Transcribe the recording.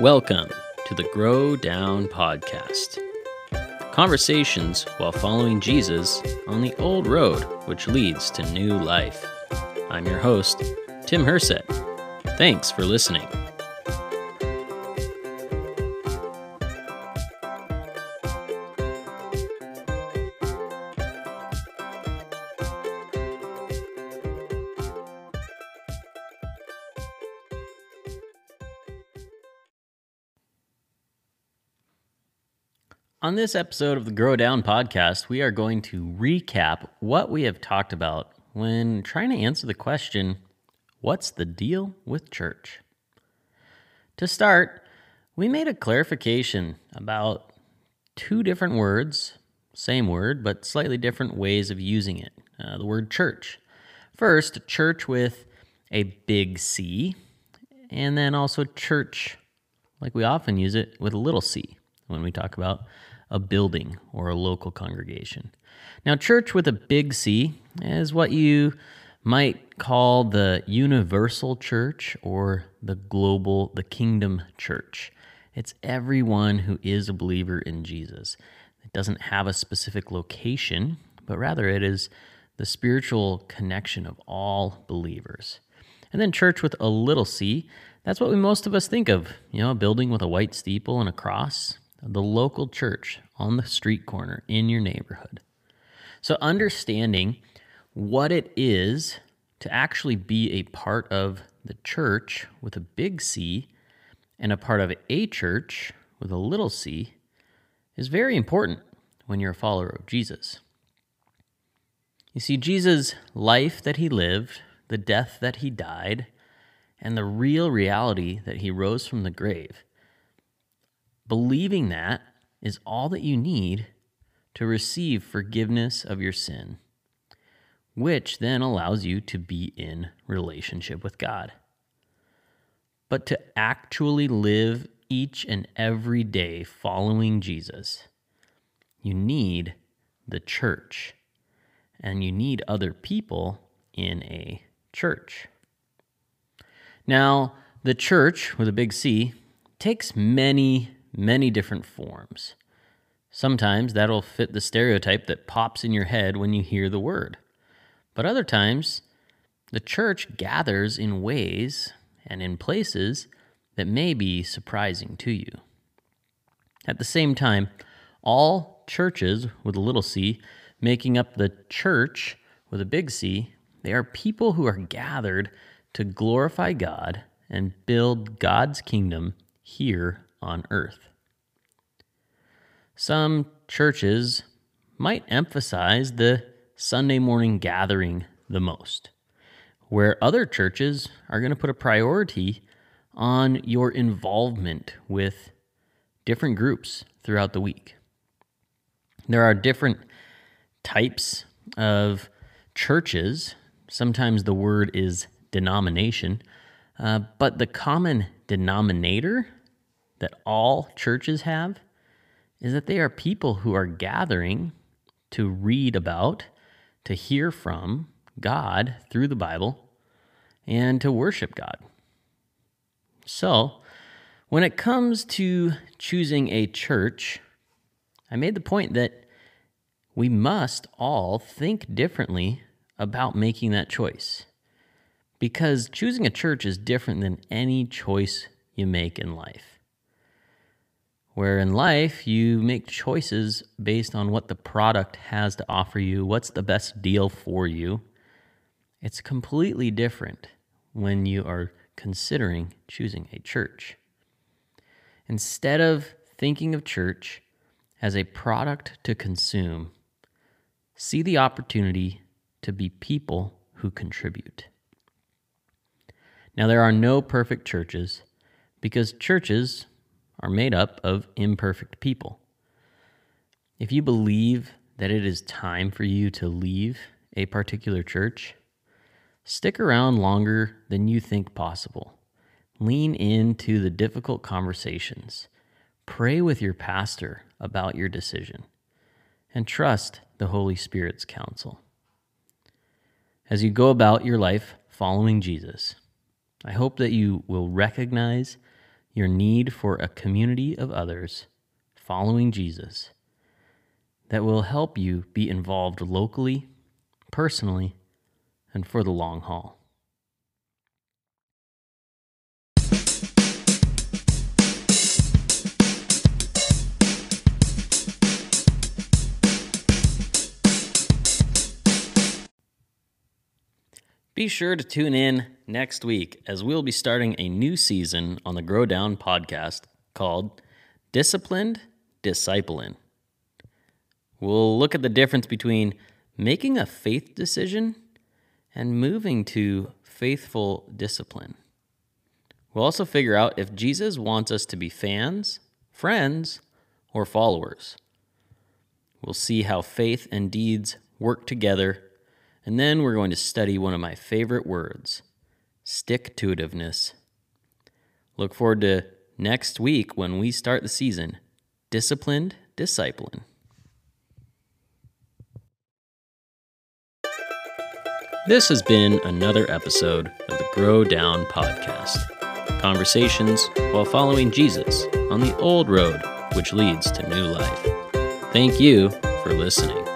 Welcome to the Grow Down Podcast. Conversations while following Jesus on the old road which leads to new life. I'm your host, Tim Hersett. Thanks for listening. On this episode of the Grow Down podcast, we are going to recap what we have talked about when trying to answer the question what's the deal with church? To start, we made a clarification about two different words, same word, but slightly different ways of using it. Uh, the word church. First, church with a big C, and then also church, like we often use it, with a little c when we talk about a building or a local congregation. Now, church with a big C is what you might call the universal church or the global, the kingdom church. It's everyone who is a believer in Jesus. It doesn't have a specific location, but rather it is the spiritual connection of all believers. And then church with a little c, that's what we most of us think of. You know, a building with a white steeple and a cross the local church on the street corner in your neighborhood. So, understanding what it is to actually be a part of the church with a big C and a part of a church with a little c is very important when you're a follower of Jesus. You see, Jesus' life that he lived, the death that he died, and the real reality that he rose from the grave Believing that is all that you need to receive forgiveness of your sin, which then allows you to be in relationship with God. But to actually live each and every day following Jesus, you need the church and you need other people in a church. Now, the church with a big C takes many many different forms. Sometimes that'll fit the stereotype that pops in your head when you hear the word. But other times, the church gathers in ways and in places that may be surprising to you. At the same time, all churches with a little c, making up the church with a big C, they are people who are gathered to glorify God and build God's kingdom here on earth. Some churches might emphasize the Sunday morning gathering the most, where other churches are going to put a priority on your involvement with different groups throughout the week. There are different types of churches. Sometimes the word is denomination, uh, but the common denominator that all churches have is that they are people who are gathering to read about, to hear from God through the Bible, and to worship God. So, when it comes to choosing a church, I made the point that we must all think differently about making that choice. Because choosing a church is different than any choice you make in life. Where in life, you make choices based on what the product has to offer you, what's the best deal for you. It's completely different when you are considering choosing a church. Instead of thinking of church as a product to consume, see the opportunity to be people who contribute. Now, there are no perfect churches because churches are made up of imperfect people. If you believe that it is time for you to leave a particular church, stick around longer than you think possible. Lean into the difficult conversations. Pray with your pastor about your decision and trust the Holy Spirit's counsel. As you go about your life following Jesus, I hope that you will recognize your need for a community of others following Jesus that will help you be involved locally, personally, and for the long haul. Be sure to tune in next week as we'll be starting a new season on the Grow Down podcast called Disciplined Discipling. We'll look at the difference between making a faith decision and moving to faithful discipline. We'll also figure out if Jesus wants us to be fans, friends, or followers. We'll see how faith and deeds work together and then we're going to study one of my favorite words stick to itiveness. Look forward to next week when we start the season Disciplined Discipling. This has been another episode of the Grow Down Podcast conversations while following Jesus on the old road which leads to new life. Thank you for listening.